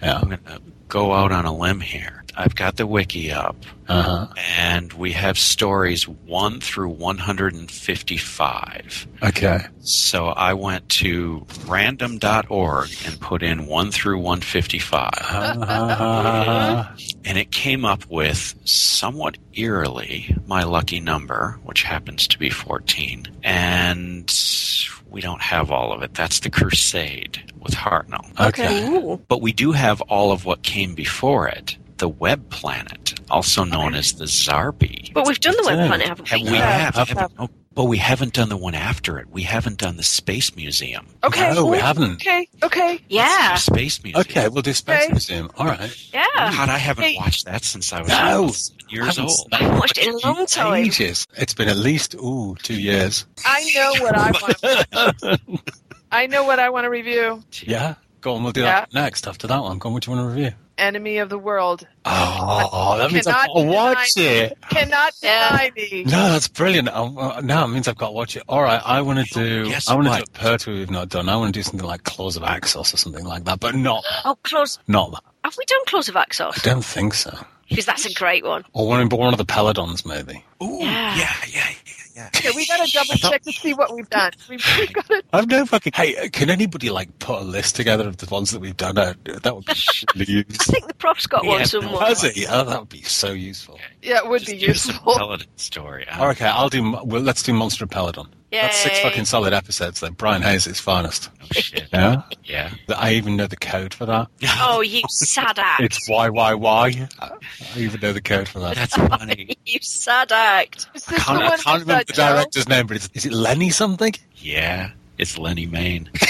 Yeah. I'm going to go out on a limb here. I've got the wiki up, Uh huh. and we have stories 1 through 155. Okay. So I went to random.org and put in 1 through 155. Uh, [laughs] and it came up with somewhat eerily my lucky number, which happens to be 14. And we don't have all of it. That's the Crusade with Hartnell. okay. Ooh. But we do have all of what came before it. The Web Planet, also known as the Zarbi. But we've done the web Yeah. planet, haven't Have we? we Yeah. have, Have- haven't- oh, but we haven't done the one after it. We haven't done the Space Museum. Okay. No, we haven't. Okay. Okay. Yeah, Space Museum. Okay, we'll do Space Okay. Museum. All right. yeah. God, I haven't Hey. watched that since I was No. seven years Haven't- old. I haven't watched it in a long time. Ages. It's been at least ooh two years. I know what I want. [laughs] I know what I want to review. Yeah. Go on, we'll do Yeah. that next after that one. Go on, what do you want to review? Enemy of the world. Oh, that means I've got to watch deny- it. Cannot deny me. No, that's brilliant. Oh, uh, now it means I've got to watch it. All right, I want to do. Guess I want to do a Pertwee we've not done. I want to do something like Claws of Axos or something like that, but not [gasps] Oh, Claws. not that. Have we done Claws of Axos? I don't think so. Because that's a great one. Or one, one of the Peladons, maybe. Ooh, Yeah. yeah, yeah, yeah, yeah. Okay, we gotta [laughs] double check to see what we've done. We've, we've got to. I've no fucking. Hey, uh, can anybody like put a list together of the ones that we've done? Uh, that would be really [laughs] I think the prof's got Yeah, one somewhere. Has he? Oh, that would be so useful. Yeah, it would Just be give us a useful. Peladon story. I Oh, okay, I'll do. Well, let's do Monster of Peladon. That's six fucking solid episodes. Then Brian Hayles is finest. Oh shit. Yeah, Yeah. I even know the code for that. [laughs] Oh, you sad act. It's YYY. I even know the code for that. That's funny. [laughs] you sad act. Is I can't, the I can't remember the director's name, but it's, is it Lenny something? Yeah. It's Lennie Mayne. [laughs]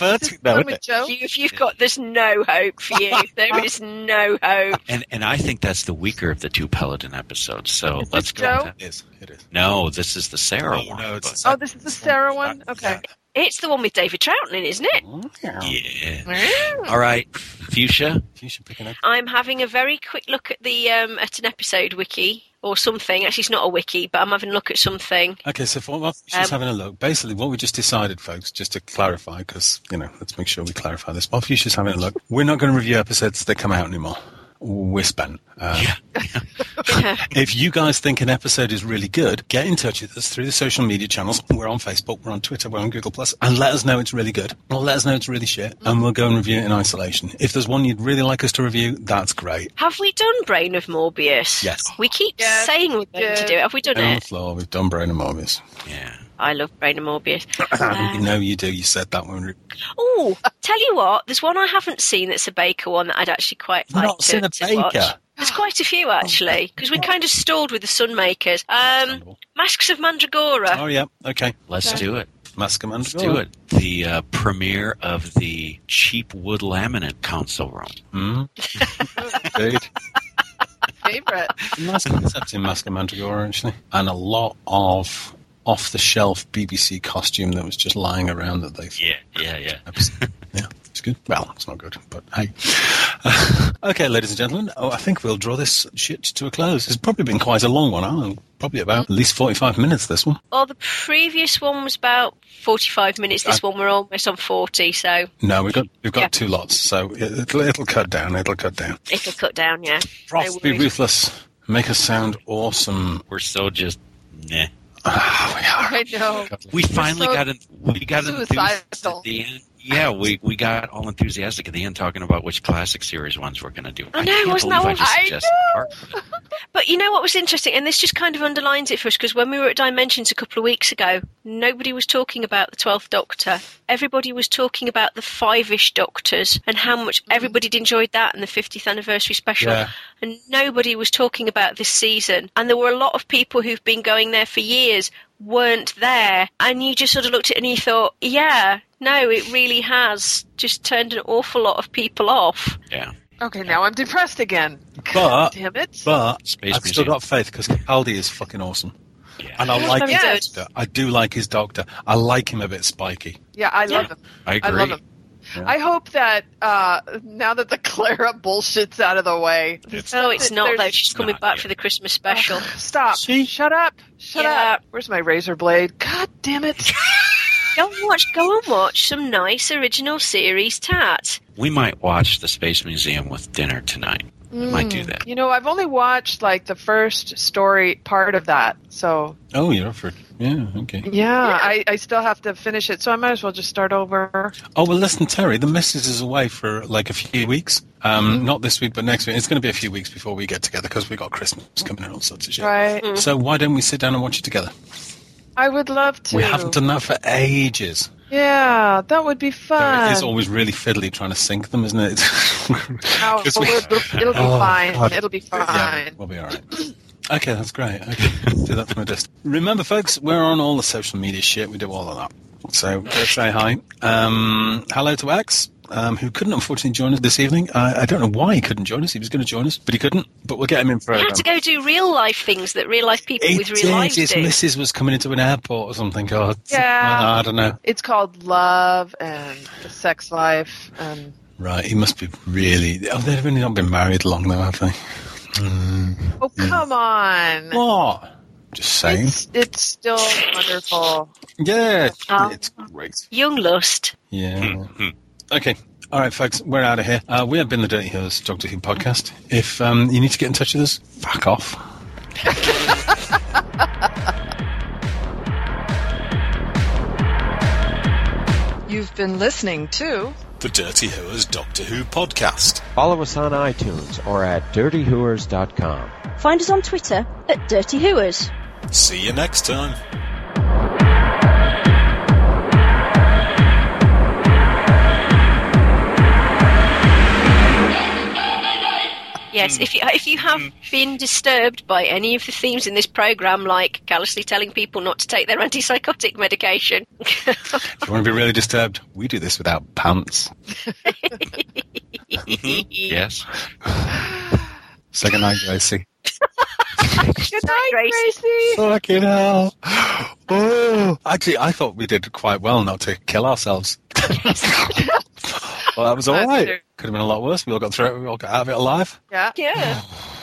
It's Is this perfect, though, isn't it? You, if you've got, there's no hope for you. [laughs] There is no hope. And and I think that's the weaker of the two Peladon episodes. So Is let's go. Joe? It is. It is. No, this is the Sarah Oh, one. no, it's but- Oh, this is the Sarah one? Okay. It's the one with David Troughton in, isn't it? yeah. All right, Fuchsia. You should pick an up. I'm having a very quick look at the um, at an episode wiki or something. Actually, it's not a wiki, but I'm having a look at something. Okay, so for, while she's Um, having a look, basically what we just decided, folks, just to clarify, because, you know, let's make sure we clarify this. While Fuchsia's having a look, we're not going to review episodes that come out anymore. We're spent. Um, if you guys think an episode is really good, get in touch with us through the social media channels. We're on Facebook, we're on Twitter, we're on Google Plus, and let us know it's really good, or let us know it's really shit, and we'll go and review it in isolation. If there's one you'd really like us to review, that's great. Have we done Brain of Morbius? Yes. We keep Yes. saying we're going Yes. to do it. Have we done On the it? floor, we've done Brain of Morbius. Yeah. I love Brain of Morbius. [coughs] you know you do. You said that when we Oh, tell you what, there's one I haven't seen that's a Baker one that I'd actually quite like not to, seen a to watch. Baker. There's quite a few actually, because we kind of stalled with the Sunmakers. Um, Masks of Mandragora. Oh yeah, okay. Let's do it. Mask Commander. Let's do it. The uh, premiere of the cheap wood laminate console room. Mm. [laughs] Indeed. Favorite. nice concept in Mask of Mandragora, actually. And a lot of off the shelf BBC costume that was just lying around that they Yeah, yeah, yeah. [laughs] yeah, it's good. Well, it's not good, but hey. [laughs] okay, ladies and gentlemen, oh, I think we'll draw this shit to a close. It's probably been quite a long one, huh? Probably about at least 45 minutes, this one. Well, the previous one was about 45 minutes. This I- one we're almost on 40, so No, we've got we've got Yeah. two lots, so it- it'll, it'll cut down. It'll cut down. it'll cut down. Yeah. Frost, No be ruthless. Make us sound awesome. We're so just nah. Ah, [sighs] we are. I know. We finally so got in, we got enthused suicidal. at the end. Yeah, we, we got all enthusiastic at the end talking about which classic series ones we're going to do. I know, can't wasn't that I just I. [laughs] But you know what was interesting, and this just kind of underlines it for us because when we were at Dimensions a couple of weeks ago, nobody was talking about the Twelfth Doctor. Everybody was talking about the Five-ish Doctors and how much everybody had enjoyed that and the 50th anniversary special. Yeah. And nobody was talking about this season. And there were a lot of people who've been going there for years weren't there, and you just sort of looked at it and you thought, yeah, no, it really has just turned an awful lot of people off. Yeah. Okay, now I'm depressed again. But [laughs] Damn it. but Space I've still got faith because Capaldi is fucking awesome, Yeah. and I like his good. doctor. I do like his doctor. I like him a bit spiky. yeah, I love Yeah. him. I agree. I love him. I hope that uh, now that the [laughs] Clara bullshit's out of the way, No, it's not, though. there's- She's coming back yeah. for the Christmas special. [sighs] Stop. See? Shut up. Shut Yeah. up. Where's my razor blade? God damn it. [laughs] Go and watch. Go and watch some nice original series tat. We might watch the Space Museum with dinner tonight. We might do mm. that. You know, I've only watched like the first story part of that. So, Oh, you're for. Yeah, okay. yeah, I, I still have to finish it. So I might as well just start over. Oh well, listen, Terry. The missus is away for like a few weeks. Um, mm-hmm. not this week, but next week. It's going to be a few weeks before we get together because we got Christmas coming and all sorts of shit. Right. Mm. So why don't we sit down and watch it together? I would love to. We haven't done that for ages. Yeah, that would be fun. It's always really fiddly trying to sync them, isn't it? [laughs] Oh, 'Cause we- it'll, it'll be Oh, fine. God. It'll be Yeah, fine. we'll be all right. Okay, that's great. Okay, do that from a distance. Remember, folks, we're on all the social media shit. We do all of that. So go say hi. Um, hello to X, um, who couldn't unfortunately join us this evening. I, I don't know why he couldn't join us. He was going to join us, but he couldn't. But we'll get him in for. I um, had to go do real life things that real life people It with real lives is. His do. missus was coming into an airport or something. God, Yeah. I don't know. It's called love and the sex life. And Right, he must be really. Oh, they've only not been married long though, have they? oh, come on. What? Just saying. It's, it's still wonderful. Yeah, Oh. it's great. Young lust. Yeah. Okay. All right, folks, we're out of here. Uh, we have been the Dirty Hooers Doctor Who podcast. If um, you need to get in touch with us, fuck off. [laughs] You've been listening to The Dirty Hooers Doctor Who podcast. Follow us on iTunes or at dirtyhooers.com. Find us on Twitter at Dirty Hooers. See you next time. Yes, hmm. if you if you have hmm. been disturbed by any of the themes in this program, like callously telling people not to take their [laughs] antipsychotic medication, If you want to be really disturbed, we do this without pants. [laughs] Yes. Second night, Gracie. [laughs] Good night, Gracie. Gracie. Fucking hell. Oh. Actually, I thought we did quite well not to kill ourselves. [laughs] well, that was [laughs] all right. Could have been a lot worse. We all got through it. We all got out of it alive. Yeah. yeah. [sighs] [sighs] [sighs]